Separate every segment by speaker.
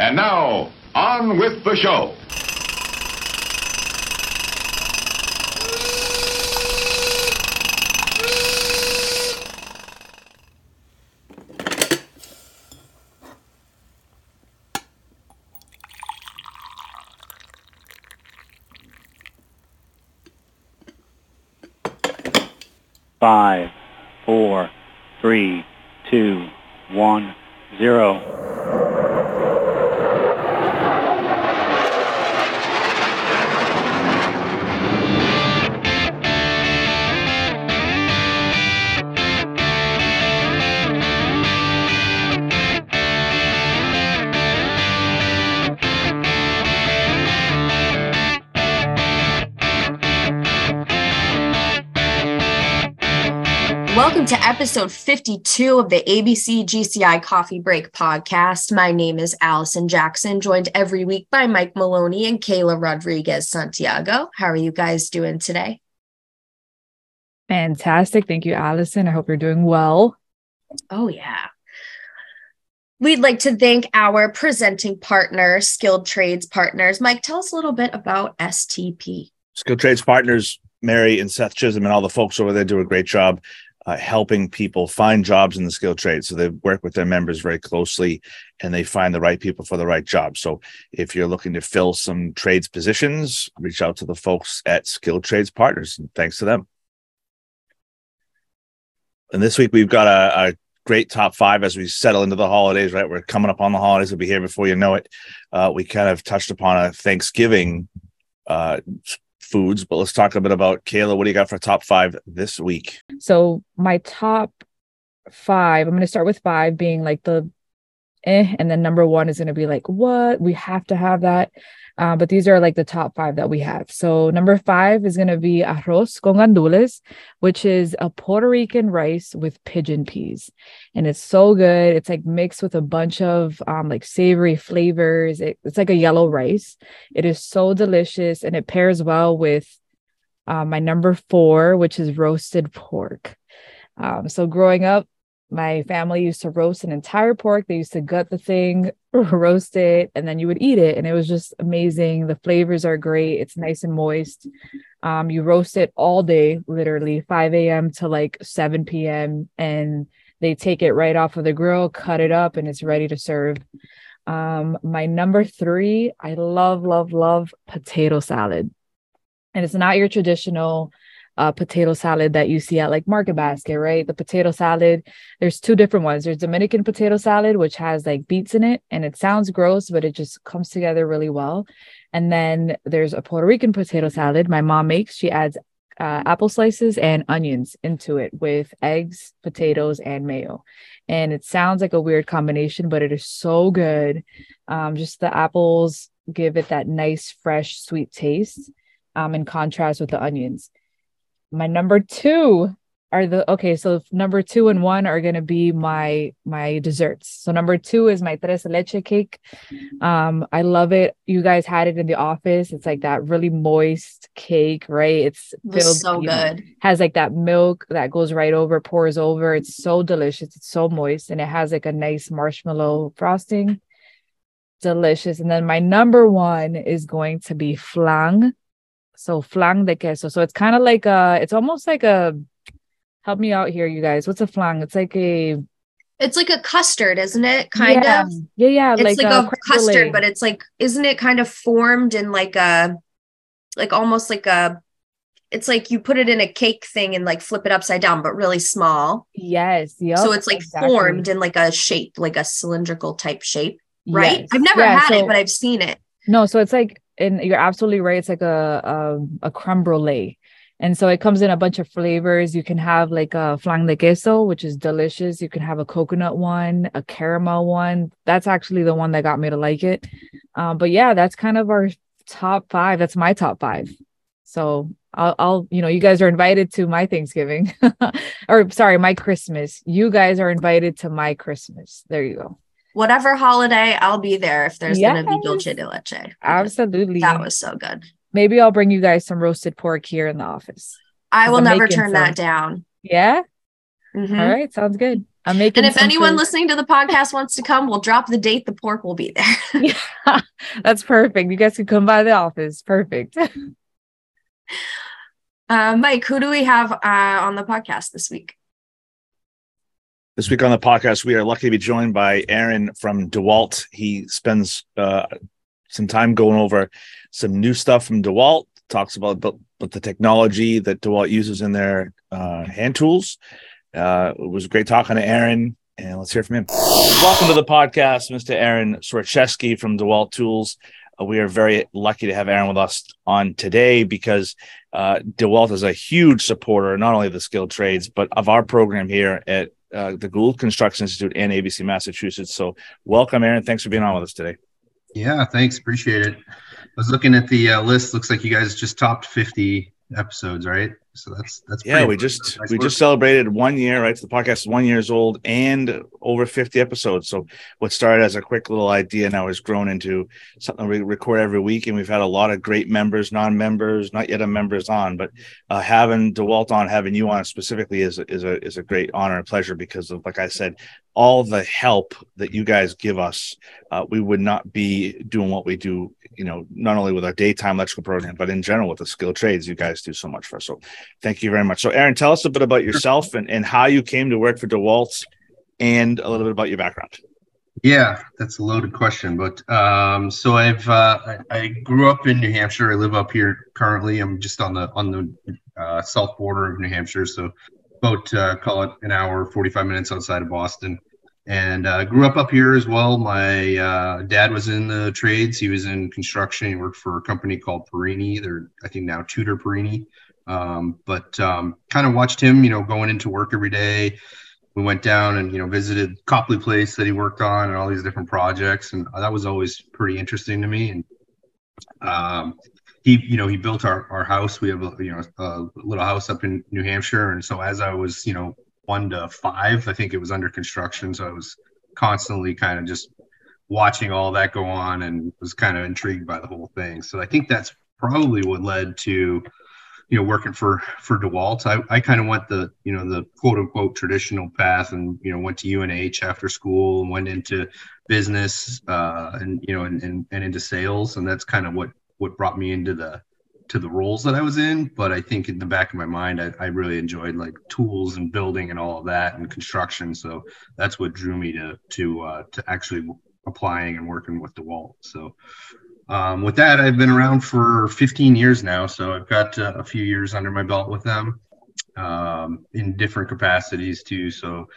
Speaker 1: And now, on with the show.
Speaker 2: Five, four, three, two, one, zero.
Speaker 3: To episode 52 of the ABC GCI Coffee Break podcast. My name is Allison Jackson, joined every week by Mike Maloney and Keyla Rodriguez Santiago. How are you guys doing today?
Speaker 4: Fantastic. Thank you, Allison. I hope you're doing well.
Speaker 3: Oh, yeah. We'd like to thank our presenting partner, Skilled Trades Partners. Mike, tell us a little bit about STP.
Speaker 5: Skilled Trades Partners, Mary and Seth Chisholm, and all the folks over there do a great job uh, helping people find jobs in the skill trade. So they work with their members very closely and they find the right people for the right job. So if you're looking to fill some trades positions, reach out to the folks at Skill Trades Partners. And thanks to them. And this week we've got a, a great top five as we settle into the holidays, right? We're coming up on the holidays. We'll be here before you know it. Uh, we kind of touched upon a Thanksgiving uh, foods, but let's talk a bit about Keyla. What do you got for top five this week?
Speaker 4: So my top five, I'm going to start with five being like the eh, and then number one is going to be like, what? We have to have that. Uh, but these are like the top five that we have. So number five is going to be arroz con gandules, which is a Puerto Rican rice with pigeon peas, and it's so good. It's like mixed with a bunch of um, like savory flavors. It, it's like a yellow rice. It is so delicious, and it pairs well with uh, my number four, which is roasted pork. Um, so growing up, my family used to roast an entire pork. They used to gut the thing, roast it, and then you would eat it. And it was just amazing. The flavors are great. It's nice and moist. Um, you roast it all day, literally 5 a.m. to like 7 p.m. And they take it right off of the grill, cut it up, and it's ready to serve. Um, my number three, I love, love, love potato salad. And it's not your traditional uh, potato salad that you see at like Market Basket, right? The potato salad, there's two different ones. There's Dominican potato salad, which has like beets in it, and it sounds gross, but it just comes together really well. And then there's a Puerto Rican potato salad my mom makes. She adds uh, apple slices and onions into it with eggs, potatoes, and mayo. And it sounds like a weird combination, but it is so good. Um, just the apples give it that nice, fresh, sweet taste um, in contrast with the onions my number two are the okay so number two and one are going to be my my desserts. So number two is my tres leche cake. Um i love it. You guys had it in the office. It's like that really moist cake right? It's
Speaker 3: filled so good
Speaker 4: know, has like that milk that goes right over pours over. It's so delicious. It's so moist and it has like a nice marshmallow frosting. Delicious. And then my number one is going to be flan so flan de queso. So it's kind of like a, it's almost like a, help me out here, you guys. What's a flan? It's like a,
Speaker 3: it's like a custard, isn't it? Kind
Speaker 4: yeah.
Speaker 3: of.
Speaker 4: Yeah, yeah.
Speaker 3: It's like, like a, a custard, but it's like, isn't it kind of formed in like a, like almost like a, it's like you put it in a cake thing and like flip it upside down, but really small.
Speaker 4: Yes. Yeah.
Speaker 3: So it's like exactly. formed in like a shape, like a cylindrical type shape, right? Yes. I've never yeah, had so, it, but I've seen it.
Speaker 4: No, so it's like and you're absolutely right. It's like a, a, a creme brulee. And so it comes in a bunch of flavors. You can have like a flan de queso, which is delicious. You can have a coconut one, a caramel one. That's actually the one that got me to like it. Um, but yeah, that's kind of our top five. That's my top five. So I'll, I'll, you know, you guys are invited to my Thanksgiving, or sorry, my Christmas. You guys are invited to my Christmas. There you go
Speaker 3: whatever holiday, I'll be there if there's yes. gonna be dulce de leche.
Speaker 4: Absolutely.
Speaker 3: That was so good.
Speaker 4: Maybe I'll bring you guys some roasted pork here in the office.
Speaker 3: I will I'm never turn some. that down.
Speaker 4: Yeah.
Speaker 3: Mm-hmm.
Speaker 4: All right. Sounds good. I'm making.
Speaker 3: And if anyone
Speaker 4: food.
Speaker 3: listening to the podcast wants to come, we'll drop the date. The pork will be there.
Speaker 4: yeah, that's perfect. You guys can come by the office. Perfect.
Speaker 3: Uh, Mike, who do we have uh, on the podcast this week?
Speaker 5: This week on the podcast, we are lucky to be joined by Aaron from DeWalt. He spends uh, some time going over some new stuff from DeWalt, talks about, about, the technology that DeWalt uses in their uh, hand tools. Uh, it was great talking to Aaron, and let's hear from him. Welcome to the podcast, Mr. Aaron Swerchesky from DeWalt Tools. Uh, we are very lucky to have Aaron with us on today because uh, DeWalt is a huge supporter, not only of the skilled trades, but of our program here at uh, the Gould Construction Institute and ABC Massachusetts. So, welcome, Aaron. Thanks for being on with us today.
Speaker 6: Yeah, thanks. Appreciate it. I was looking at the uh, list. Looks like you guys just topped 50 episodes, right? So that's that's
Speaker 5: yeah. We just nice we work. just celebrated one year, right? So the podcast is one years old and over 50 episodes. So what started as a quick little idea now has grown into something we record every week, and we've had a lot of great members, non-members, not yet a members on, but uh, having DeWalt on, having you on specifically is is a is a great honor and pleasure because of like I said, all the help that you guys give us, uh, we would not be doing what we do you know, not only with our daytime electrical program, but in general with the skilled trades, you guys do so much for us. So thank you very much. So Aaron, tell us a bit about yourself and, and how you came to work for DeWalt and a little bit about your background.
Speaker 6: Yeah, that's a loaded question, but um, so I've uh, I, I, grew up in New Hampshire. I live up here currently. I'm just on the on the uh, south border of New Hampshire, so about uh, call it an hour, 45 minutes outside of Boston and uh, grew up up here as well. My uh, dad was in the trades. He was in construction. He worked for a company called Perini. They're, I think, now Tutor Perini. Um, but um, kind of watched him, you know, going into work every day. We went down and, you know, visited Copley Place that he worked on and all these different projects. And that was always pretty interesting to me. And um, he, you know, he built our, our house. We have, a, you know, a little house up in New Hampshire. And so as I was, you know, one to five. I think it was under construction, so I was constantly kind of just watching all that go on and was kind of intrigued by the whole thing. So I think that's probably what led to you know working for for DeWalt. I, I kind of went the you know the quote unquote traditional path and you know went to UNH after school and went into business uh, and you know and, and, and into sales and that's kind of what what brought me into the to the roles that I was in, but I think in the back of my mind, I, I, really enjoyed like tools and building and all of that and construction. So that's what drew me to to uh, to actually applying and working with DeWalt. So um, with that, I've been around for 15 years now, so I've got uh, a few years under my belt with them um, in different capacities too. So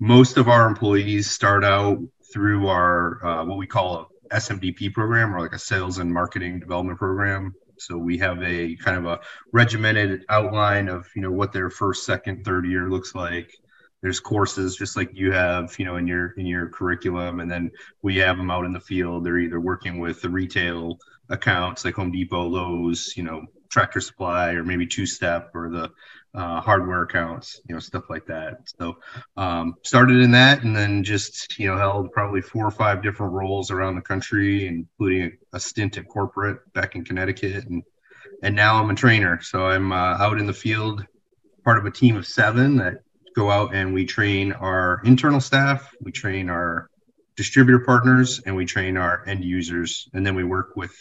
Speaker 6: most of our employees start out through our uh, what we call a SMDP program or like a sales and marketing development program so we have a kind of a regimented outline of you know what their first, second, third year looks like. There's courses just like you have, you know, in your in your curriculum, and then we have them out in the field. They're either working with the retail accounts like Home Depot, Lowe's, you know, Tractor Supply, or maybe Two Step, or the uh, hardware accounts, you know, stuff like that. So um, started in that, and then just you know held probably four or five different roles around the country, including a, a stint at corporate back in Connecticut, and and now I'm a trainer. So I'm uh, out in the field, part of a team of seven that go out and we train our internal staff, we train our distributor partners, and we train our end users, and then we work with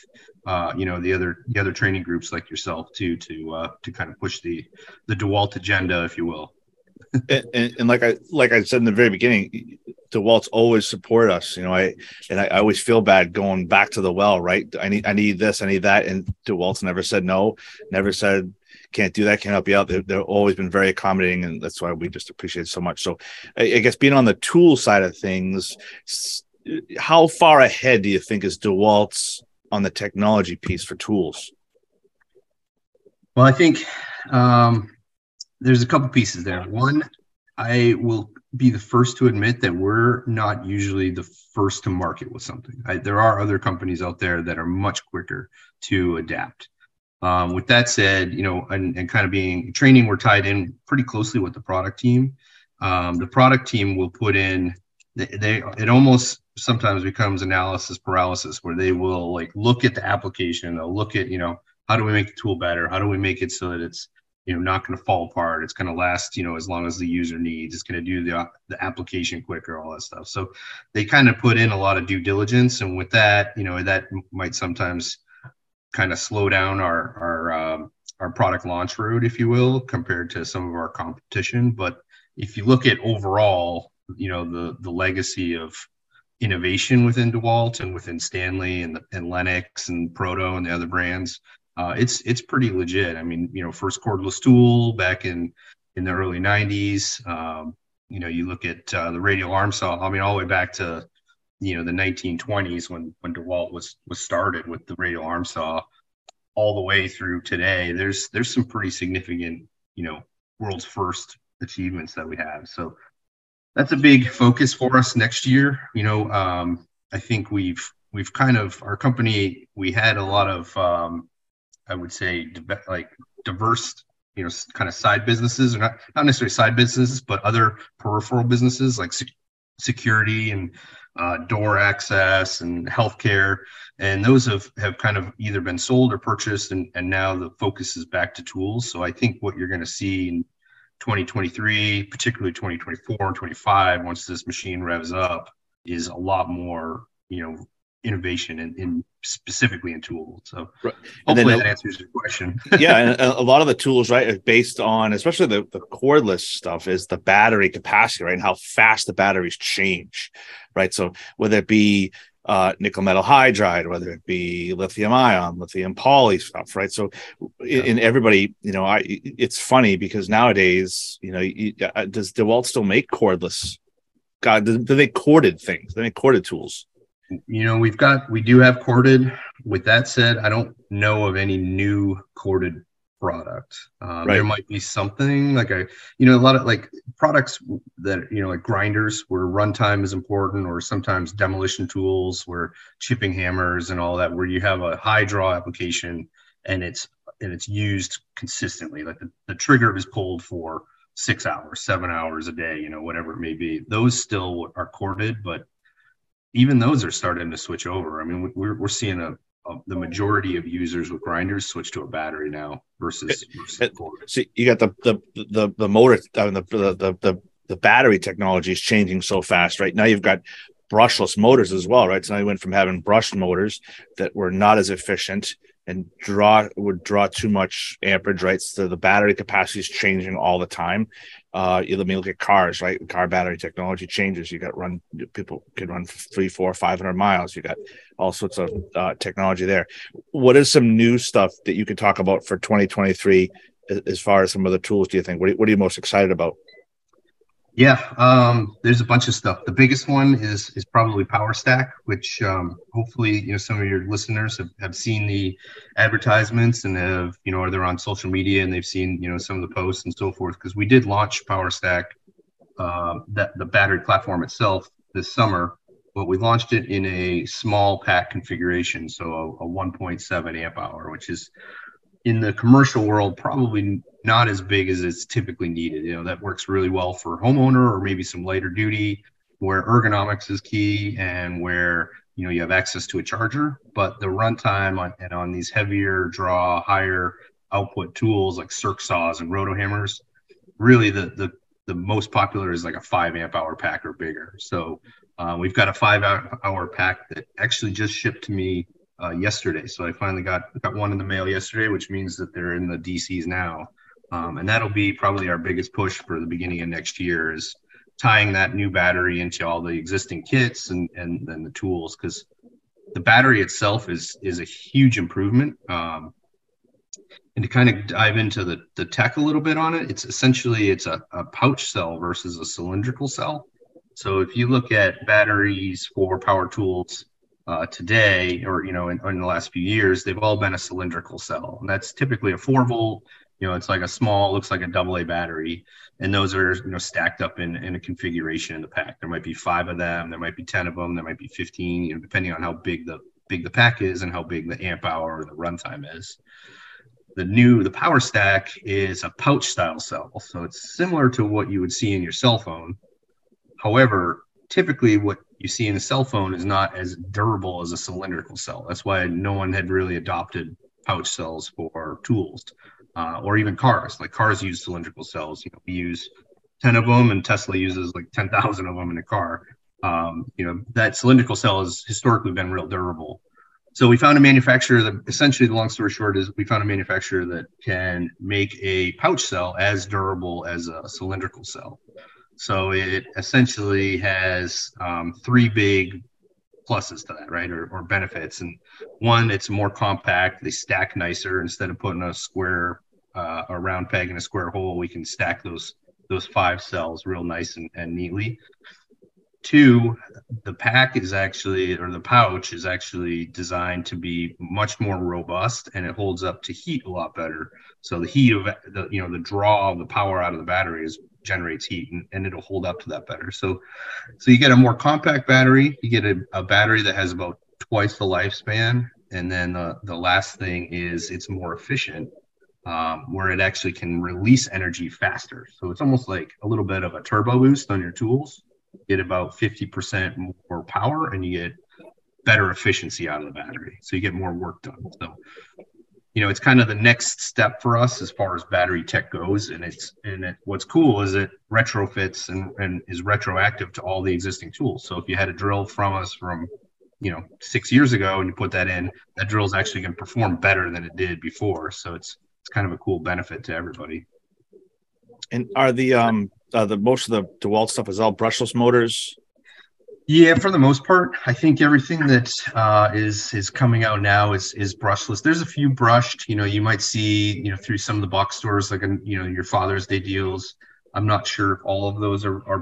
Speaker 6: uh, you know the other the other training groups like yourself too to uh, to kind of push the the DeWalt agenda, if you will.
Speaker 5: and, and, and, like I like I said in the very beginning, DeWalt's always support us. You know, I and I, I, always feel bad going back to the well. Right? I need I need this, I need that, and DeWalt's never said no, never said can't do that, can't help you out. They've, they've always been very accommodating, and that's why we just appreciate it so much. So, I, I guess being on the tool side of things, how far ahead do you think is DeWalt's on the technology piece for tools?
Speaker 6: Well, I think um, there's a couple pieces there. One, I will be the first to admit that we're not usually the first to market with something. I, there are other companies out there that are much quicker to adapt. Um, with that said, you know, and, and, kind of being training, we're tied in pretty closely with the product team. Um, the product team will put in they, they it almost sometimes becomes analysis paralysis where they will like look at the application they'll look at you know how do we make the tool better how do we make it so that it's you know not going to fall apart. It's going to last you know as long as the user needs. It's going to do the the application quicker, all that stuff. So they kind of put in a lot of due diligence, and with that, you know that might sometimes kind of slow down our our um, our product launch route, if you will, compared to some of our competition. But if you look at overall, you know the the legacy of innovation within DeWalt and within Stanley and, and Lenox and Proto and the other brands, uh, it's it's pretty legit. I mean, you know, first cordless tool back in in the early '90s. Um, you know, you look at uh, the radial arm saw. I mean, all the way back to you know the 1920s when when DeWalt was was started with the radial arm saw, all the way through today. There's there's some pretty significant you know world's first achievements that we have. So that's a big focus for us next year. You know, um, I think we've we've kind of our company we had a lot of um, I would say like diverse, you know, kind of side businesses, or not not necessarily side businesses, but other peripheral businesses like sec- security and uh, door access and healthcare, and those have have kind of either been sold or purchased, and and now the focus is back to tools. So I think what you're going to see in 2023, particularly 2024 and 25, once this machine revs up, is a lot more, you know, innovation in, in specifically in tools. So right. hopefully that answers your question.
Speaker 5: yeah, and a lot of the tools, right, are based on especially the, the cordless stuff is the battery capacity, right, and how fast the batteries change, right. So whether it be uh, nickel metal hydride, whether it be lithium ion, lithium poly stuff, right? So, yeah. in everybody, you know, I it's funny because nowadays, you know, you, uh, does DeWalt still make cordless? God, do, do they corded things? They make corded tools?
Speaker 6: You know, we've got we do have corded. With that said, I don't know of any new corded product. Um, right. There might be something like a, you know, a lot of like products that you know, like grinders where runtime is important, or sometimes demolition tools where chipping hammers and all that, where you have a high draw application and it's and it's used consistently. Like the, the trigger is pulled for six hours, seven hours a day, you know, whatever it may be. Those still are corded, but even those are starting to switch over. I mean, we're, we're seeing a, a the majority of users with grinders switch to a battery now versus. versus
Speaker 5: See, you got the the the the motor, I mean, the, the the the battery technology is changing so fast. Right now, you've got brushless motors as well, right? So now you went from having brushed motors that were not as efficient and draw would draw too much amperage, right? So the battery capacity is changing all the time. Uh, you let me look at cars, right? Car battery technology changes. You got run people can run three, four, five hundred miles. You got all sorts of uh, technology there. What is some new stuff that you could talk about for 2023 as far as some of the tools? Do you think? What are, what are you most excited about?
Speaker 6: Yeah, um, there's a bunch of stuff. The biggest one is is probably PowerStack, which um, hopefully you know some of your listeners have, have seen the advertisements and have you know or they're on social media and they've seen you know some of the posts and so forth. Because we did launch PowerStack, uh, that the battery platform itself this summer, but we launched it in a small pack configuration, so a, a 1.7 amp hour, which is in the commercial world probably not as big as it's typically needed. You know, that works really well for homeowner or maybe some lighter duty where ergonomics is key and where you know you have access to a charger, but the runtime on and on these heavier draw, higher output tools like circ saws and roto hammers, really the the the most popular is like a five amp hour pack or bigger. So uh, we've got a five hour pack that actually just shipped to me uh, yesterday. So I finally got got one in the mail yesterday, which means that they're in the DCs now. Um, and that'll be probably our biggest push for the beginning of next year is tying that new battery into all the existing kits and and then the tools because the battery itself is is a huge improvement. Um, and to kind of dive into the, the tech a little bit on it, it's essentially it's a, a pouch cell versus a cylindrical cell. So if you look at batteries for power tools uh, today, or you know, in, in, the last few years, they've all been a cylindrical cell, and that's typically a four volt you know, it's like a small, looks like a double A battery, and those are you know stacked up in in a configuration in the pack. There might be five of them, there might be ten of them, there might be fifteen, you know, depending on how big the big the pack is and how big the amp hour or the runtime is. The new the power stack is a pouch style cell, so it's similar to what you would see in your cell phone. However, typically what you see in a cell phone is not as durable as a cylindrical cell. That's why no one had really adopted pouch cells for tools uh, or even cars. Like cars use cylindrical cells. You know, we use ten of them, and Tesla uses like ten thousand of them in a car. Um, you know, that cylindrical cell has historically been real durable. So we found a manufacturer that essentially the long story short is we found a manufacturer that can make a pouch cell as durable as a cylindrical cell. So it essentially has um, three big pluses to that, right? Or, or benefits. And one, it's more compact. They stack nicer instead of putting a square, uh, a round peg in a square hole. We can stack those those five cells real nice and, and neatly. Two, the pack is actually, or the pouch is actually designed to be much more robust and it holds up to heat a lot better. So the heat of the, you know, the draw of the power out of the battery is generates heat and, and it'll hold up to that better. So, so you get a more compact battery, you get a, a battery that has about twice the lifespan. And then the, the last thing is it's more efficient um, where it actually can release energy faster. So it's almost like a little bit of a turbo boost on your tools get about 50% more power and you get better efficiency out of the battery. So you get more work done. So, you know, it's kind of the next step for us as far as battery tech goes. And it's, and it, what's cool is it retrofits and, and is retroactive to all the existing tools. So if you had a drill from us from, you know, six years ago and you put that in, that drill is actually going to perform better than it did before. So it's, it's kind of a cool benefit to everybody.
Speaker 5: And are the um uh, the most of the DeWalt stuff is all brushless motors?
Speaker 6: Yeah, for the most part, I think everything that uh, is is coming out now is is brushless. There's a few brushed. You know, you might see you know through some of the box stores like you know your Father's Day deals. I'm not sure if all of those are are,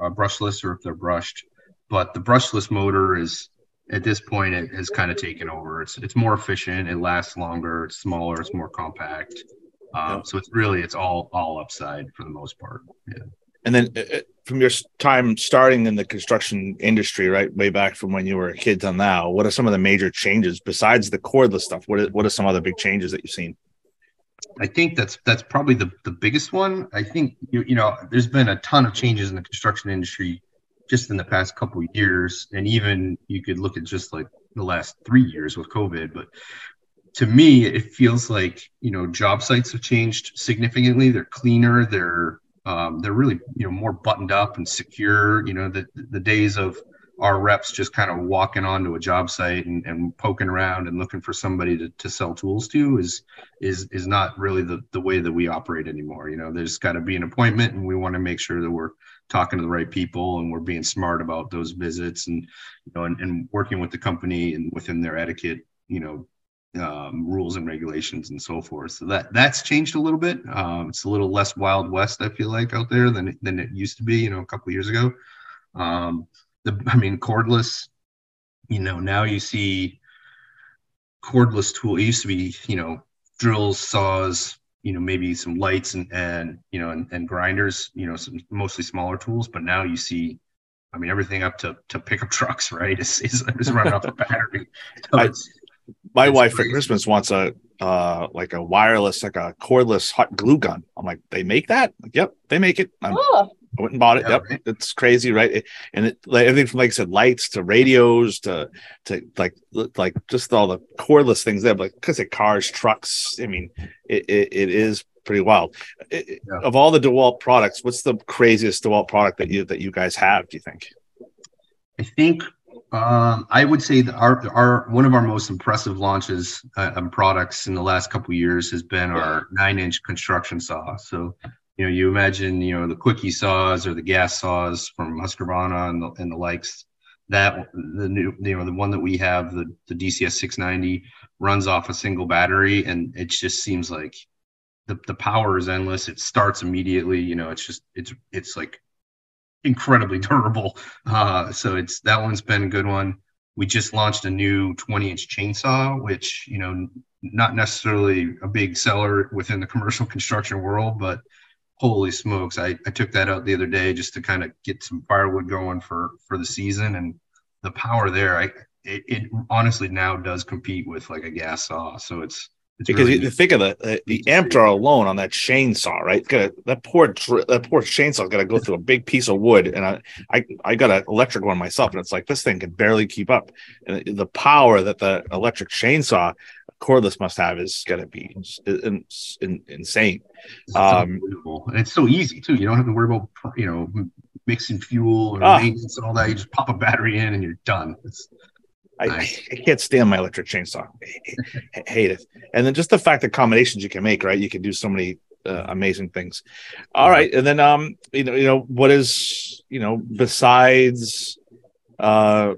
Speaker 6: are brushless or if they're brushed, but the brushless motor is at this point it has kind of taken over. It's it's more efficient. It lasts longer. It's smaller. It's more compact. Um, so it's really it's all all upside for the most part. Yeah.
Speaker 5: And then uh, uh, from your time starting in the construction industry, right, way back from when you were a kid till now, what are some of the major changes besides the cordless stuff? What are, what are some other big changes that you've seen?
Speaker 6: I think that's that's probably the, the biggest one. I think you you know there's been a ton of changes in the construction industry just in the past couple years, and even you could look at just like the last three years with COVID. But to me, it feels like you know job sites have changed significantly. They're cleaner. They're um, they're really you know more buttoned up and secure. You know the the days of our reps just kind of walking onto a job site and, and poking around and looking for somebody to, to sell tools to is is is not really the, the way that we operate anymore. You know, there's got to be an appointment and we want to make sure that we're talking to the right people and we're being smart about those visits and you know and, and working with the company and within their etiquette, you know, um, rules and regulations and so forth. So that that's changed a little bit. Um, it's a little less wild west, I feel like, out there than than it used to be. You know, a couple years ago. Um, the I mean, cordless. You know, now you see cordless tool. It used to be, you know, drills, saws, you know, maybe some lights and and you know and, and grinders. You know, some mostly smaller tools. But now you see I mean, everything up to, to pickup trucks, right? Is, is, is running off the battery. So
Speaker 5: I, my wife for Christmas wants a uh like a wireless, like a cordless hot glue gun. I'm like, they make that? Like, yep, they make it. Oh. i went and bought it. Yeah, yep, right. it's crazy, right? And it like everything from like I said, lights to radios to to like like just all the cordless things there, like because it cars, trucks. I mean, it, it, it is pretty wild. It, yeah. Of all the DeWalt products, what's the craziest DeWalt product that you that you guys have? Do you think?
Speaker 6: I think um, I would say that our our one of our most impressive launches uh, and products in the last couple years has been our nine inch construction saw. So you know you imagine you know the quickie saws or the gas saws from Husqvarna and the, and the likes. That the new you know the one that we have the the DCS 690 runs off a single battery and it just seems like the, the power is endless. It starts immediately. You know, it's just it's it's like incredibly durable. Uh, so it's that one's been a good one. We just launched a new 20 inch chainsaw, which you know not necessarily a big seller within the commercial construction world, but holy smokes, I, I took that out the other day just to kind of get some firewood going for for the season, and the power there, I it, it honestly now does compete with like a gas saw. So it's
Speaker 5: it's because really you think of the the, the amp draw alone on that chainsaw, right? Got that poor that poor chainsaw got to go through a big piece of wood, and I I I got an electric one myself, and it's like this thing can barely keep up. And the power that the electric chainsaw cordless must have is going to be in, in, insane.
Speaker 6: It's
Speaker 5: Um,
Speaker 6: and it's so easy too. You don't have to worry about you know mixing fuel or
Speaker 5: Ah.
Speaker 6: maintenance and all that. You just pop a battery in and you're done. It's Nice.
Speaker 5: I can't stand my electric chainsaw. I, I hate it. And then just the fact that combinations you can make, right? You can do so many uh, amazing things. All right, and then um, you know, you know, what is you know besides uh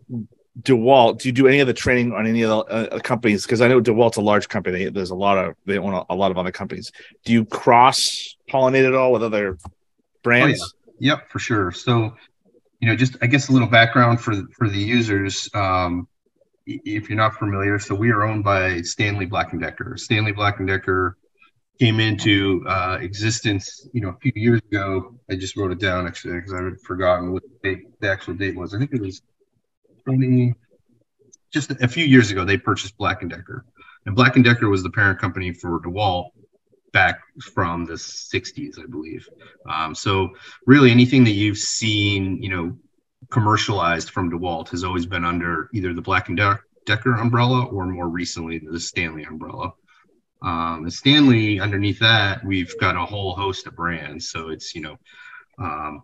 Speaker 5: DeWalt? Do you do any of the training on any of the uh, companies? Because I know DeWalt's a large company. There's a lot of they own a, a lot of other companies. Do you cross pollinate at all with other brands?
Speaker 6: Yep, for sure. So, you know, just I guess a little background for for the users. Um, i- if you're not familiar, so we are owned by Stanley Black and Decker. Stanley Black and Decker came into uh, existence, you know, a few years ago. I just wrote it down actually because I had forgotten what the, date, the actual date was. I think it was 20. Just a few years ago, they purchased Black and Decker, and Black and Decker was the parent company for DeWalt back from the 60s, I believe. Um, so really anything that you've seen, you know, commercialized from DeWalt has always been under either the Black and De- Decker umbrella or more recently the Stanley umbrella. Um, and Stanley, underneath that, we've got a whole host of brands. So it's, you know, um,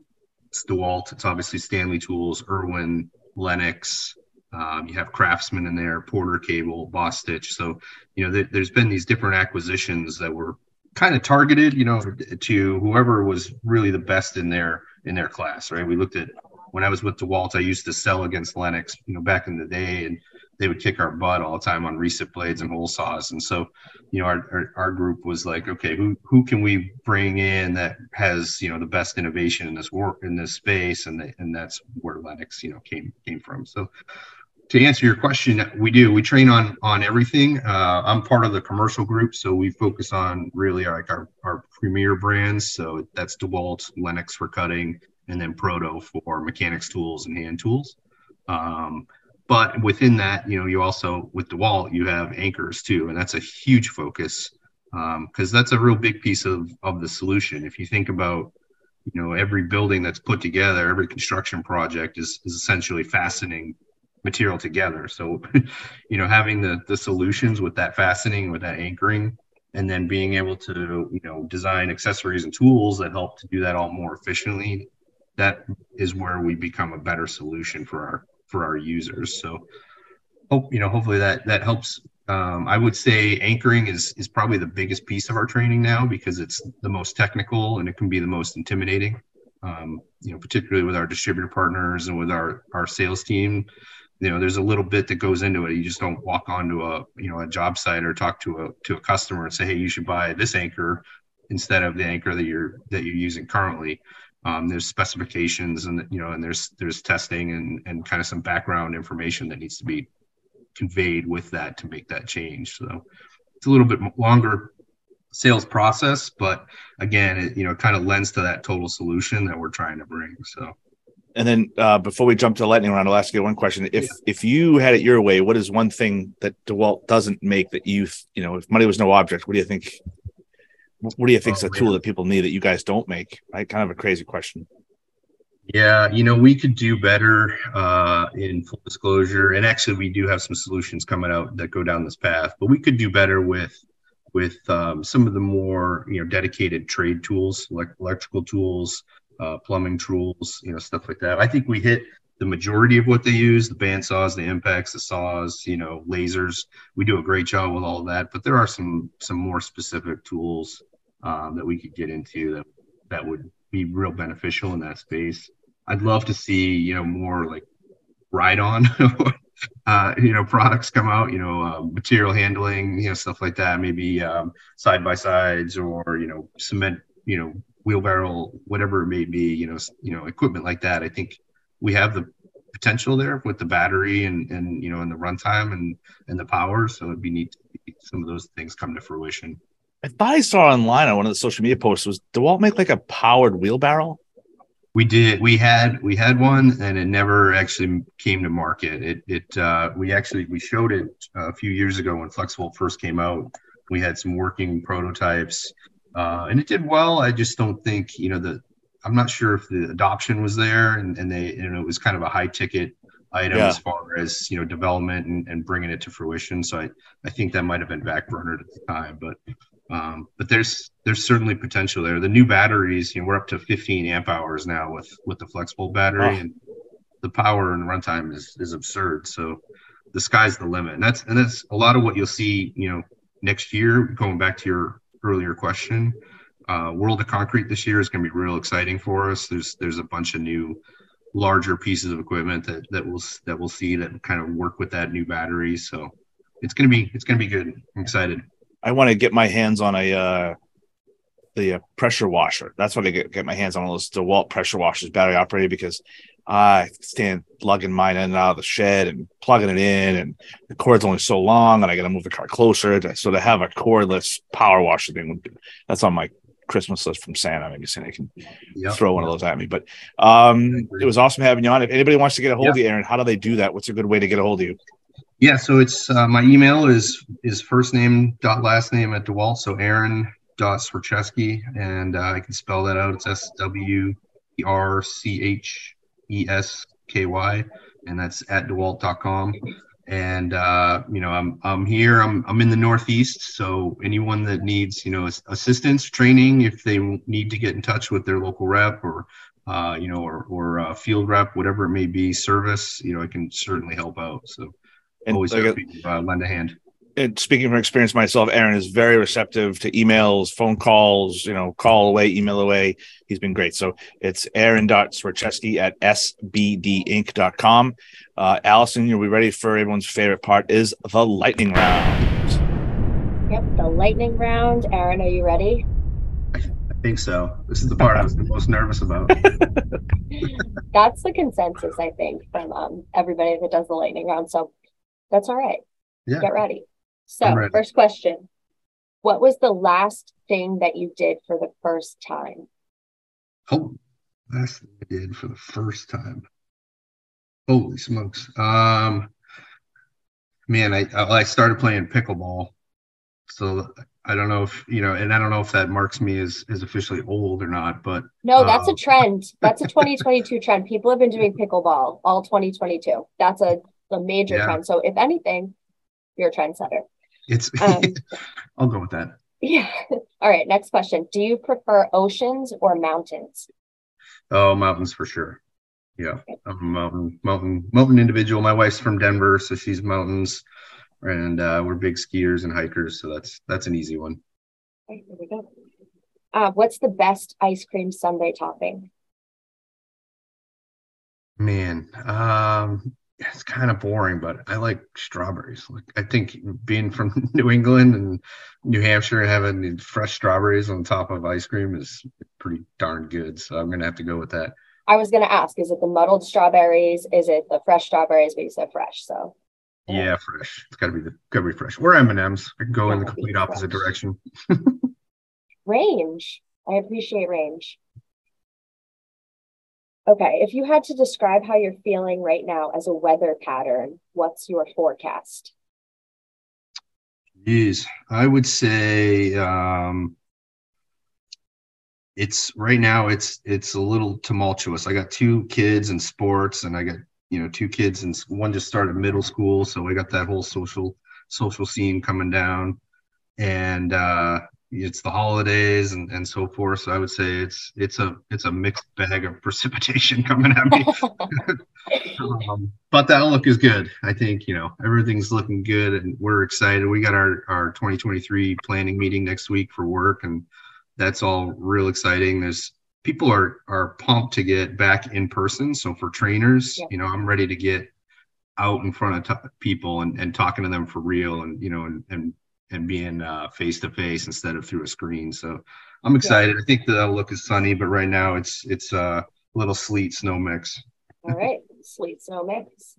Speaker 6: it's DeWalt, it's obviously Stanley Tools, Irwin, Lenox. Um, you have Craftsman in there, Porter Cable, Bostitch. So, you know, th- there's been these different acquisitions that were kind of targeted, you know, to whoever was really the best in their in their class, right? We looked at when I was with DeWalt, I used to sell against Lenox, you know, back in the day, and they would kick our butt all the time on recip blades and hole saws. And so, you know, our, our, our group was like, okay, who who can we bring in that has you know the best innovation in this work in this space, and the, and that's where Lenox, you know, came came from. So to answer your question, we do. We train on on everything. Uh, I'm part of the commercial group, so we focus on really like our our premier brands. So that's DeWalt, Lenox for cutting, and then Proto for mechanics tools and hand tools. Um, but within that, you know, you also with DeWalt, you have anchors too, and that's a huge focus because that's a real big piece of of the solution. If you think about you know every building that's put together every construction project is, is essentially fastening material together so you know having the the solutions with that fastening with that anchoring and then being able to you know design accessories and tools that help to do that all more efficiently that is where we become a better solution for our for our users. So hope you know hopefully that that helps. Um, i would say anchoring is is probably the biggest piece of our training now because it's the most technical and it can be the most intimidating. Um, you know particularly with our distributor partners and with our our sales team you know there's a little bit that goes into it. You just don't walk onto a you know a job site or talk to a to a customer and say hey you should buy this anchor instead of the anchor that you're that you're using currently um, there's specifications and you know and there's there's testing and and kind of some background information that needs to be conveyed with that to make that change so it's a little bit longer sales process but again it you know kind of lends to that total solution that we're trying to bring so
Speaker 5: And then uh, before we jump to the lightning round, I'll ask you one question. If if you had it your way, what is one thing that DeWalt doesn't make that you you know, if money was no object, what do you think? What do you think is
Speaker 6: Oh,
Speaker 5: a tool
Speaker 6: man.
Speaker 5: that people need that you guys don't make? Right, kind of a crazy question.
Speaker 6: Yeah, you know, we could do better uh, in full disclosure, and actually, we do have some solutions coming out that go down this path. But we could do better with with um, some of the more you know dedicated trade tools, like electrical tools, uh, plumbing tools, you know, stuff like that. I think we hit the majority of what they use: the band saws, the impacts, the saws, you know, lasers. We do a great job with all that. But there are some some more specific tools um, that we could get into that that would be real beneficial in that space. I'd love to see, you know, more like ride on, uh, you know, products come out, you know, uh, material handling, you know, stuff like that. Maybe um, side by sides or, you know, cement, you know, wheelbarrow, whatever it may be, you know, you know, equipment like that. I think we have the potential there with the battery and, and, you know, and the runtime and, and the power. So it'd be neat to see some of those things come to fruition.
Speaker 5: I thought I saw online on one of the social media posts was DeWalt make like a powered wheelbarrow?
Speaker 6: We did. We had we had one, and it never actually came to market. It it uh, we actually we showed it a few years ago when FlexVolt first came out. We had some working prototypes, uh, and it did well. I just don't think you know the. I'm not sure if the adoption was there, and, and they and it was kind of a high ticket item
Speaker 5: Yeah.
Speaker 6: as far as you know development and, and bringing it to fruition. So I, I think that might have been backburnered at the time, but um, but there's there's certainly potential there. The new batteries, you know, we're up to 15 amp hours now with with the FlexVolt battery,
Speaker 5: Oh.
Speaker 6: and the power and runtime is is absurd. So the sky's the limit, and that's and that's a lot of what you'll see. You know, next year. Going back to your earlier question, uh, World of Concrete this year is going to be real exciting for us. There's there's a bunch of new larger pieces of equipment that that we'll that we'll see that kind of work with that new battery. So it's gonna be it's gonna be good. I'm excited.
Speaker 5: I want to get my hands on a uh the uh, pressure washer. That's what I get get my hands on those DeWalt pressure washers, battery operated, because I stand lugging mine in and out of the shed and plugging it in, and the cord's only so long, and I got to move the car closer. To, so to have a cordless power washer thing, that's on my Christmas list from Santa. Maybe Santa can
Speaker 6: Yep.
Speaker 5: throw one of those at me. But um, it was awesome having you on. If anybody wants to get a hold of you, Aaron, how do they do that? What's a good way to get a hold of you?
Speaker 6: Yeah, so it's uh, my email is is first name dot last name at DeWalt. So Aaron dot Swerchesky, and uh, I can spell that out. It's S W E R C H E S K Y, and that's at DeWalt.com. And uh, you know, I'm I'm here. I'm I'm in the Northeast, so anyone that needs you know assistance, training, if they need to get in touch with their local rep or uh, you know, or or uh, field rep, whatever it may be, service, you know, I can certainly help out. So
Speaker 5: And
Speaker 6: always
Speaker 5: like,
Speaker 6: happy to uh, lend a hand.
Speaker 5: And speaking from experience myself, Aaron is very receptive to emails, phone calls, you know, call away, email away. He's been great. So it's aaron.swerchesky at sbdinc.com. Uh, Allison, you'll be ready for everyone's favorite part is the lightning round.
Speaker 7: Yep, the lightning round. Aaron, are you ready?
Speaker 6: I think so. This is the part I was the most nervous about.
Speaker 7: That's the consensus, I think, from um, everybody that does the lightning round. So that's all right.
Speaker 6: Yeah.
Speaker 7: Get ready. So, first question What was the last thing that you did for the first time?
Speaker 6: Oh, last thing I did for the first time. Holy smokes. Um, man, I I started playing pickleball. So I don't know if you know, and I don't know if that marks me as as officially old or not, but
Speaker 7: No, that's a
Speaker 6: Um,
Speaker 7: trend. That's a 2022 trend. People have been doing pickleball all 2022. That's a, a major
Speaker 6: Yeah.
Speaker 7: trend. So, if anything, you're a trendsetter.
Speaker 6: It's
Speaker 7: Um,
Speaker 6: I'll go with that.
Speaker 7: Yeah. All right. Next question. Do you prefer oceans or mountains?
Speaker 6: Oh, mountains for sure. Yeah, I'm a mountain, mountain, mountain individual. My wife's from Denver, so she's mountains, and uh, we're big skiers and hikers. So that's that's an easy one.
Speaker 7: Okay, here we go. Uh, what's the best ice cream sundae topping?
Speaker 6: Man, um, it's kind of boring, but I like strawberries. Like I think being from New England and New Hampshire, having fresh strawberries on top of ice cream is pretty darn good. So I'm gonna have to go with that.
Speaker 7: I was gonna ask, is it the muddled strawberries? Is it the fresh strawberries? But you said fresh, so Yeah.
Speaker 6: Yeah, fresh. It's gotta be the gotta be fresh. Or M and M's. I can go in the complete opposite direction.
Speaker 7: range. I appreciate range. Okay, if you had to describe how you're feeling right now as a weather pattern, what's your forecast?
Speaker 6: Jeez, I would say um, it's right now. It's it's a little tumultuous. I got two kids in sports, and I got you know two kids, and one just started middle school, so we got that whole social social scene coming down, and uh, it's the holidays and, and so forth. So I would say it's it's a it's a mixed bag of precipitation coming at me. Um, but the outlook is good. I think you know everything's looking good, and we're excited. We got our our 2023 planning meeting next week for work, and that's all real exciting. There's people are are pumped to get back in person. So for trainers,
Speaker 7: Yeah.
Speaker 6: you know, I'm ready to get out in front of t- people and, and talking to them for real, and you know, and and and being face to face instead of through a screen. So I'm excited. I think the outlook is sunny, but right now it's it's uh, a little sleet snow mix.
Speaker 7: All right, sleet snow mix.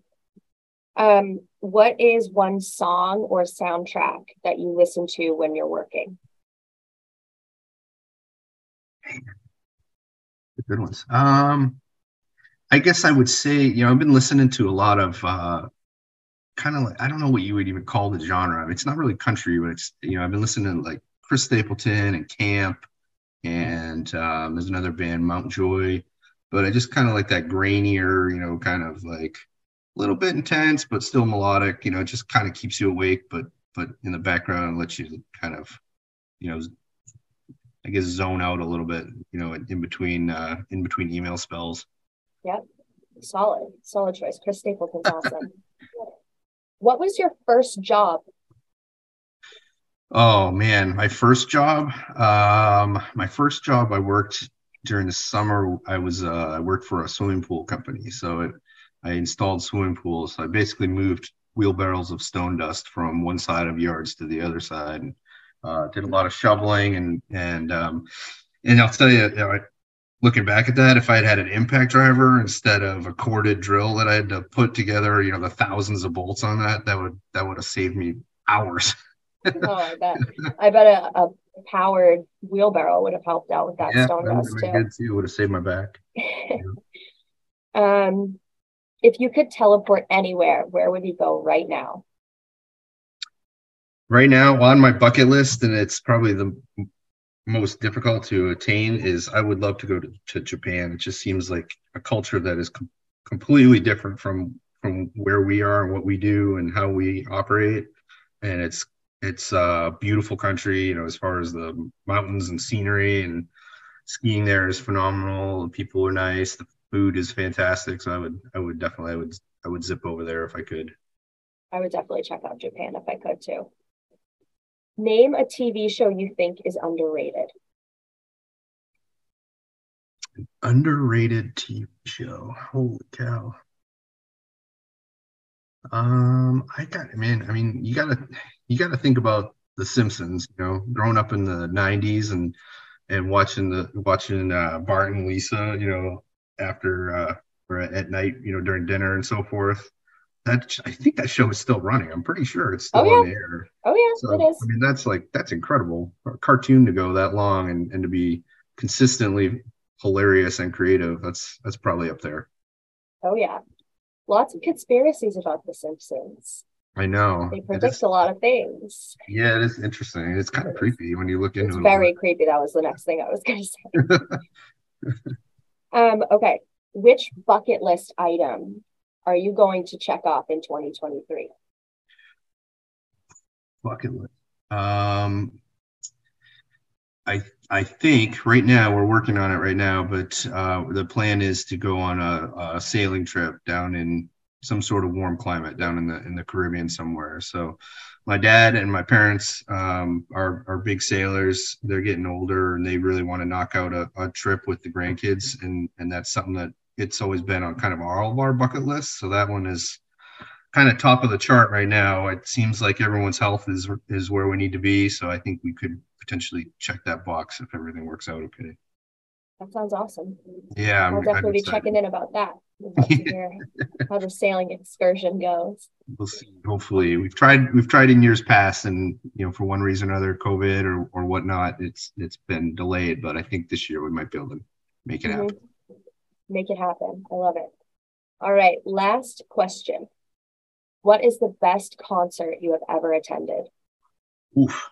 Speaker 7: Um, what is one song or soundtrack that you listen to when you're working?
Speaker 6: good ones. Um, I guess I would say, you know, I've been listening to a lot of uh, kind of like I don't know what you would even call the genre. It's not really country, but it's you know, I've been listening to like Chris Stapleton and Camp, and um, there's another band, Mount Joy. But I just kind of like that grainier, you know, kind of like a little bit intense, but still melodic. You know, it just kind of keeps you awake, but but in the background lets you kind of, you know, I guess zone out a little bit. You know, in between uh, in between email spells.
Speaker 7: Yep. Solid, solid choice. Chris Stapleton's awesome. What was your first job?
Speaker 6: Oh man, my first job. Um, my first job, I worked during the summer. I was uh, I worked for a swimming pool company, so it, I installed swimming pools. I basically moved wheelbarrows of stone dust from one side of yards to the other side, and uh, did a lot of shoveling and and um, and I'll tell you, you know, looking back at that, if I had had an impact driver instead of a corded drill that I had to put together, you know, the thousands of bolts on that, that would that would have saved me hours.
Speaker 7: oh, I bet. I bet a, a, powered wheelbarrow would have helped out with that
Speaker 6: yeah,
Speaker 7: stone
Speaker 6: that
Speaker 7: dust too.
Speaker 6: good too. Would have saved my back.
Speaker 7: um, if you could teleport anywhere, where would you go right now?
Speaker 6: Right now, on my bucket list, and it's probably the most difficult to attain, is I would love to go to, to Japan. It just seems like a culture that is com- completely different from from where we are and what we do and how we operate. And it's it's a beautiful country, you know, as far as the mountains and scenery and skiing there is phenomenal. The people are nice. The food is fantastic. So I would I would definitely I would I would zip over there if I could.
Speaker 7: I would definitely check out Japan if I could too. Name a TV show you think is underrated.
Speaker 6: Underrated TV show. Holy cow. Um, I got man, I mean, you gotta you gotta think about the Simpsons, you know, growing up in the nineties and and watching the watching uh Bart and Lisa, you know, after uh or at night, you know, during dinner and so forth. That I think that show is still running. I'm pretty sure it's still
Speaker 7: Oh,
Speaker 6: on the air.
Speaker 7: Oh yeah,
Speaker 6: So
Speaker 7: it is.
Speaker 6: I mean, that's like that's incredible. A cartoon to go that long and and to be consistently hilarious and creative. That's that's probably up there.
Speaker 7: Oh yeah. Lots of conspiracies about The Simpsons.
Speaker 6: I know.
Speaker 7: They predict
Speaker 6: is-
Speaker 7: a lot of things.
Speaker 6: yeah, it is interesting. It's kind of
Speaker 7: It is.
Speaker 6: creepy when you look into
Speaker 7: It's
Speaker 6: it.
Speaker 7: very creepy. That was the next thing I was going to say. um, okay. Which bucket list item are you going to check off in 2023?
Speaker 6: bucket list. Um, I I think right now we're working on it right now, but uh, the plan is to go on a, a sailing trip down in some sort of warm climate down in the in the Caribbean somewhere. So my dad and my parents um, are are big sailors. They're getting older and they really want to knock out a, a trip with the grandkids, and and that's something that it's always been on kind of all of our bucket lists. So that one is kind of top of the chart right now. It seems like everyone's health is is where we need to be. So I think we could potentially check that box if everything works out okay.
Speaker 7: That sounds awesome.
Speaker 6: Yeah, I'm,
Speaker 7: I'll
Speaker 6: I'm
Speaker 7: definitely be checking in about that. Would love to hear how the sailing excursion goes.
Speaker 6: We'll see. Hopefully, we've tried we've tried in years past, and you know, for one reason or another, COVID or or whatnot, it's it's been delayed. But I think this year we might be able to make it mm-hmm.
Speaker 7: happen. Make it happen. I love it. All right. Last question. What is the best concert you have ever attended?
Speaker 6: Oof.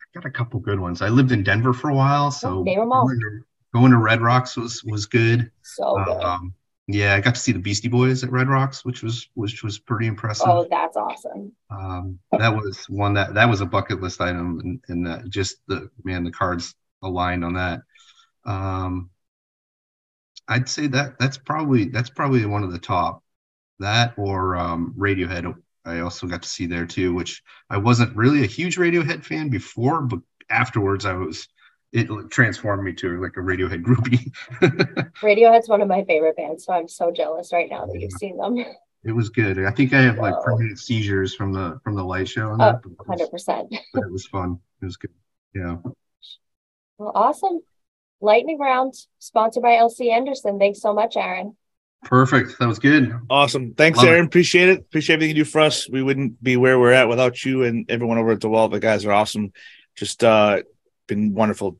Speaker 6: I got a couple good ones. I lived in Denver for a while, so
Speaker 7: Oh, name 'em all.
Speaker 6: going to, going to Red Rocks was was good.
Speaker 7: So good.
Speaker 6: Um, yeah, I got to see the Beastie Boys at Red Rocks, which was which was pretty impressive.
Speaker 7: oh, that's awesome.
Speaker 6: Um, that was one that that was a bucket list item, and, and that just the man, the cards aligned on that. Um, I'd say that that's probably that's probably one of the top. That or um, Radiohead, I also got to see there too, which I wasn't really a huge Radiohead fan before, but afterwards I was. It transformed me to like a Radiohead groupie.
Speaker 7: Radiohead's one of my favorite bands, so I'm so jealous right now that you've seen them.
Speaker 6: it was good. I think I have like permanent seizures from the from the light show, and
Speaker 7: Oh,
Speaker 6: it
Speaker 7: 100%.
Speaker 6: but it was fun. It was good. Yeah.
Speaker 7: Well, awesome. Lightning round sponsored by LC Anderson. Thanks so much, Aaron.
Speaker 6: Perfect. That was good.
Speaker 5: Awesome. Thanks,
Speaker 6: Love it.
Speaker 5: Aaron. Appreciate it. Appreciate everything you do for us. We wouldn't be where we're at without you and everyone over at DeWalt. The guys are awesome. Just uh been wonderful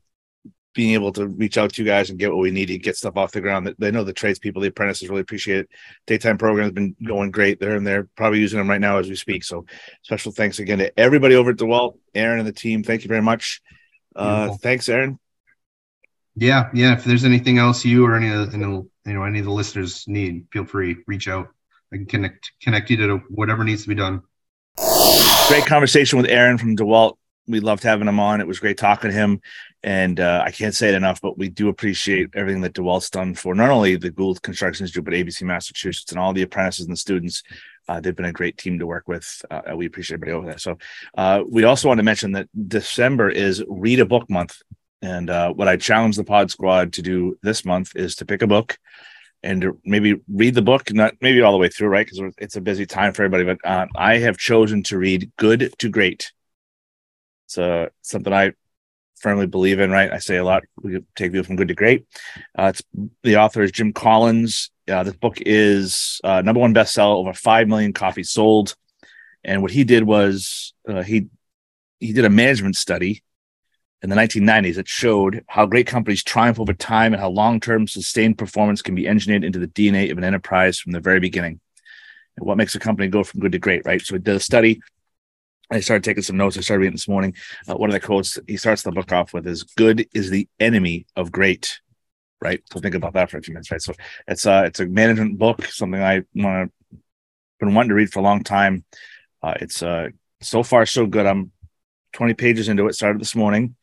Speaker 5: being able to reach out to you guys and get what we need to get stuff off the ground. They know the tradespeople, the apprentices really appreciate it. Daytime program has been going great there and they're probably using them right now as we speak. So special thanks again to everybody over at DeWalt, Aaron and the team. Thank you very much. Uh thanks, Aaron.
Speaker 6: Yeah. Yeah. If there's anything else you or any of the, you know, any of the listeners need, feel free, reach out. I can connect connect you to whatever needs to be done.
Speaker 5: Great conversation with Aaron from DeWalt. We loved having him on. It was great talking to him. And uh, I can't say it enough, but we do appreciate everything that DeWalt's done for not only the Gould Construction Institute, but ABC Massachusetts and all the apprentices and the students. Uh, they've been a great team to work with. Uh, we appreciate everybody over there. So uh, we also want to mention that December is Read a Book Month. And uh, what I challenge the Pod Squad to do this month is to pick a book and to maybe read the book, not maybe all the way through, right? Because it's a busy time for everybody. But uh, I have chosen to read Good to Great. It's uh, something I firmly believe in, right? I say a lot. We take people from good to great. Uh, it's the author is Jim Collins. Uh, this book is uh, number one bestseller, over five million copies sold. And what he did was uh, he he did a management study in the 1990s that showed how great companies triumph over time and how long-term sustained performance can be engineered into the DNA of an enterprise from the very beginning. And what makes a company go from good to great, right? So he did a study I started taking some notes. I started reading this morning. Uh, one of the quotes he starts the book off with is "Good is the enemy of great." Right. So think about that for a few minutes. Right. So it's a it's a management book, something I want to been wanting to read for a long time. Uh, it's uh so far so good. I'm 20 pages into it. Started this morning.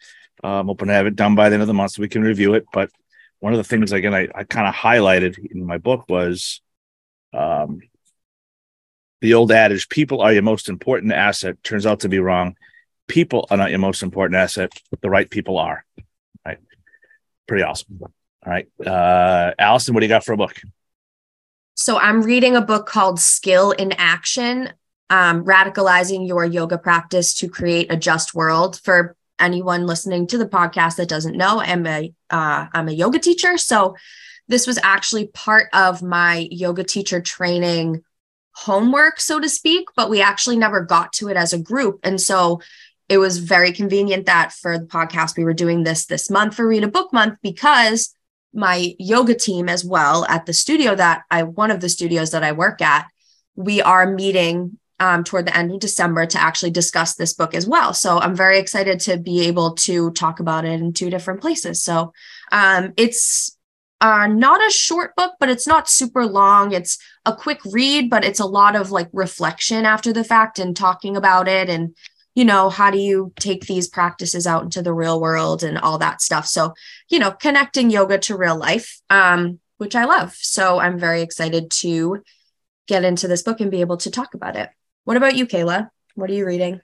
Speaker 5: I'm hoping to have it done by the end of the month so we can review it. But one of the things again I, I kind of highlighted in my book was um, the old adage, people are your most important asset, turns out to be wrong. People are not your most important asset, the right people are. Right. Pretty awesome. All right. Uh, Allison, what do you got for a book?
Speaker 3: So I'm reading a book called Skill in Action um, Radicalizing Your Yoga Practice to Create a Just World. For anyone listening to the podcast that doesn't know, I'm a, uh, I'm a yoga teacher. So this was actually part of my yoga teacher training homework, so to speak, but we actually never got to it as a group. And so it was very convenient that for the podcast, we were doing this this month for Read a Book Month because my yoga team as well at the studio that I, one of the studios that I work at, we are meeting um, toward the end of December to actually discuss this book as well. So I'm very excited to be able to talk about it in two different places. So um, it's uh, not a short book, but it's not super long. It's a quick read, but it's a lot of like reflection after the fact and talking about it. And, you know, how do you take these practices out into the real world and all that stuff? So, you know, connecting yoga to real life, um, which I love. So I'm very excited to get into this book and be able to talk about it. What about you, Keyla? What are you reading?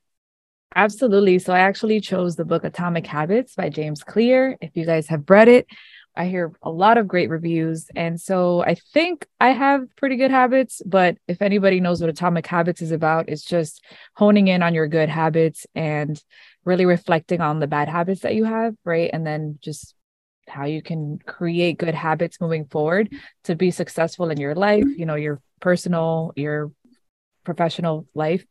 Speaker 4: Absolutely. So I actually chose the book Atomic Habits by James Clear. If you guys have read it, I hear a lot of great reviews. And so I think I have pretty good habits. But if anybody knows what Atomic Habits is about, it's just honing in on your good habits and really reflecting on the bad habits that you have, right? And then just how you can create good habits moving forward to be successful in your life, you know, your personal, your professional life.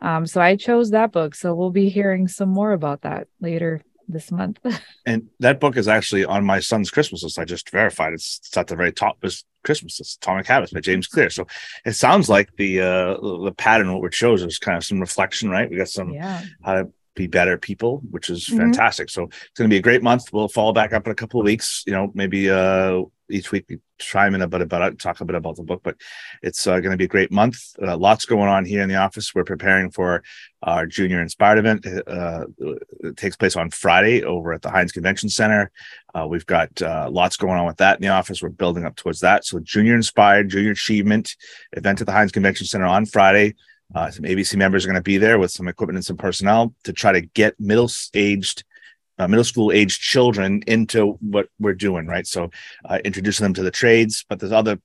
Speaker 4: Um, so I chose that book. So we'll be hearing some more about that later this month.
Speaker 5: and that book is actually on my son's Christmas list. I just verified it's, it's at the very top of his Christmas list, Atomic Habits by James Clear. So it sounds like the uh the pattern what we chose is kind of some reflection, right? We got some
Speaker 4: yeah.
Speaker 5: how to be better people, which is mm-hmm. fantastic. So it's going to be a great month. We'll follow back up in a couple of weeks. You know, maybe uh, each week we chime in a bit about it, talk a bit about the book. But it's uh, going to be a great month. Uh, lots going on here in the office. We're preparing for our Junior Inspired event. Uh, it takes place on Friday over at the Hynes Convention Center. Uh, we've got uh, lots going on with that in the office. We're building up towards that. So Junior Inspired, Junior Achievement event at the Hynes Convention Center on Friday. Uh, some ABC members are going to be there with some equipment and some personnel to try to get middle aged, uh, middle school aged children into what we're doing, right? So, uh, introducing them to the trades, but there's other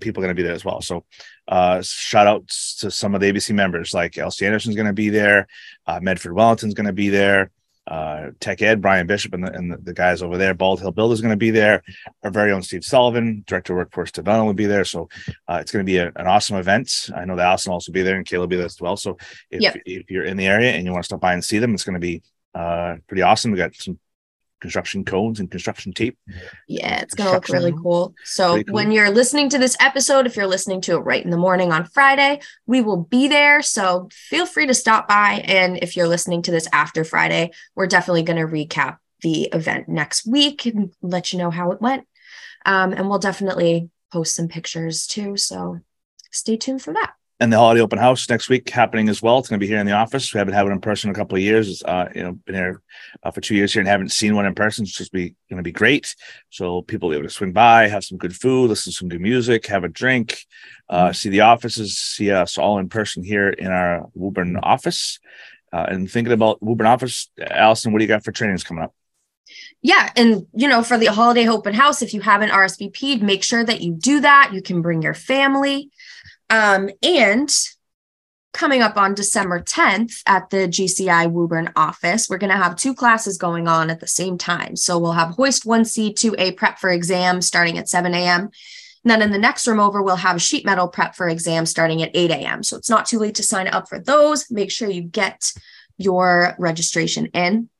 Speaker 5: people going to be there as well. So, uh, shout outs to some of the ABC members like LC Anderson's going to be there, uh, Medford Wellington's going to be there uh, Tech Ed, Brian Bishop, and the, and the guys over there. Bald Hill Build is going to be there. Our very own Steve Sullivan, Director of Workforce Development, will be there. So uh, it's going to be a, an awesome event. I know that Allison will also be there and Keyla will be there as well. So if, yep. if you're in the area and you want to stop by and see them, it's going to be uh, pretty awesome. We got some construction cones and construction tape.
Speaker 3: Yeah, it's going to look really cool. So, cool. when you're listening to this episode, if you're listening to it right in the morning on Friday, we will be there. So, feel free to stop by. And if you're listening to this after Friday, we're definitely going to recap the event next week and let you know how it went. Um, and we'll definitely post some pictures too. So, stay tuned for that.
Speaker 5: And the holiday open house next week happening as well. It's going to be here in the office. We haven't had one in person in a couple of years. Uh, you know, been here uh, for two years here and haven't seen one in person. It's just be going to be great. So people will be able to swing by, have some good food, listen to some good music, have a drink, uh, see the offices, see us all in person here in our Woburn office. Uh, and thinking about Woburn office, Allison, what do you got for trainings coming up?
Speaker 3: Yeah. And, you know, for the holiday open house, if you haven't RSVP'd, make sure that you do that. You can bring your family. Um, and coming up on December 10th at the GCI Woburn office, we're going to have two classes going on at the same time. So we'll have Hoist 1C, 2A prep for exam starting at 7 a.m. And then in the next room over, we'll have sheet metal prep for exam starting at 8 a.m. So it's not too late to sign up for those. Make sure you get your registration in.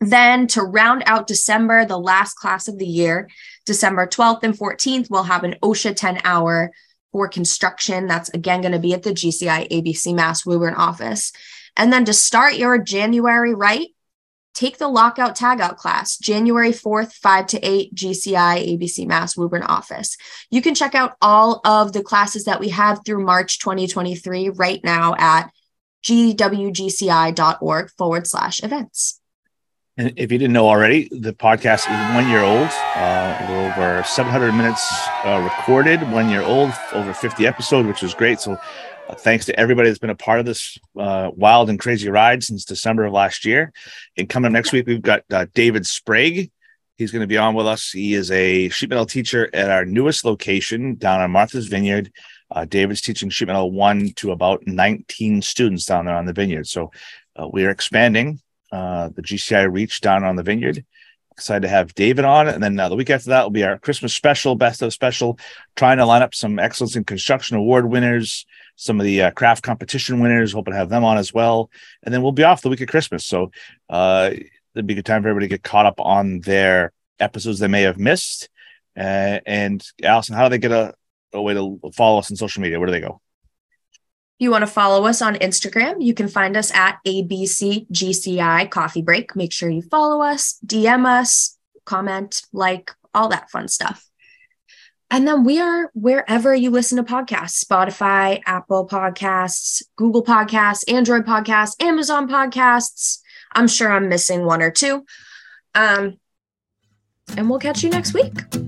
Speaker 3: Then to round out December, the last class of the year, December 12th and 14th, we'll have an OSHA 10 hour for construction. That's again going to be at the GCI ABC Mass Woburn office. And then to start your January right, take the lockout tagout class, January 4th, 5 to 8, GCI ABC Mass Woburn office. You can check out all of the classes that we have through March 2023 right now at gwgci.org forward slash events.
Speaker 5: And if you didn't know already, the podcast is one year old. Uh, we're over 700 minutes uh, recorded, one year old, over 50 episodes, which is great. So, uh, thanks to everybody that's been a part of this uh, wild and crazy ride since December of last year. And coming up next week, we've got uh, David Sprague. He's going to be on with us. He is a sheet metal teacher at our newest location down on Martha's Vineyard. Uh, David's teaching sheet metal one to about 19 students down there on the vineyard. So, we are expanding uh, the GCI Reach down on the vineyard. Excited to have David on. And then uh, the week after that will be our Christmas special, best of special, trying to line up some Excellence in Construction Award winners, some of the uh, craft competition winners, hoping to have them on as well. And then we'll be off the week of Christmas. So uh, it'd be a good time for everybody to get caught up on their episodes they may have missed. Uh, and Allison, how do they get a, a way to follow us on social media? Where do they go?
Speaker 3: You want to follow us on Instagram, you can find us at ABCGCI Coffee Break. Make sure you follow us, DM us, comment, like, all that fun stuff. And then we are wherever you listen to podcasts Spotify, Apple Podcasts, Google Podcasts, Android Podcasts, Amazon Podcasts. I'm sure I'm missing one or two. Um, and we'll catch you next week.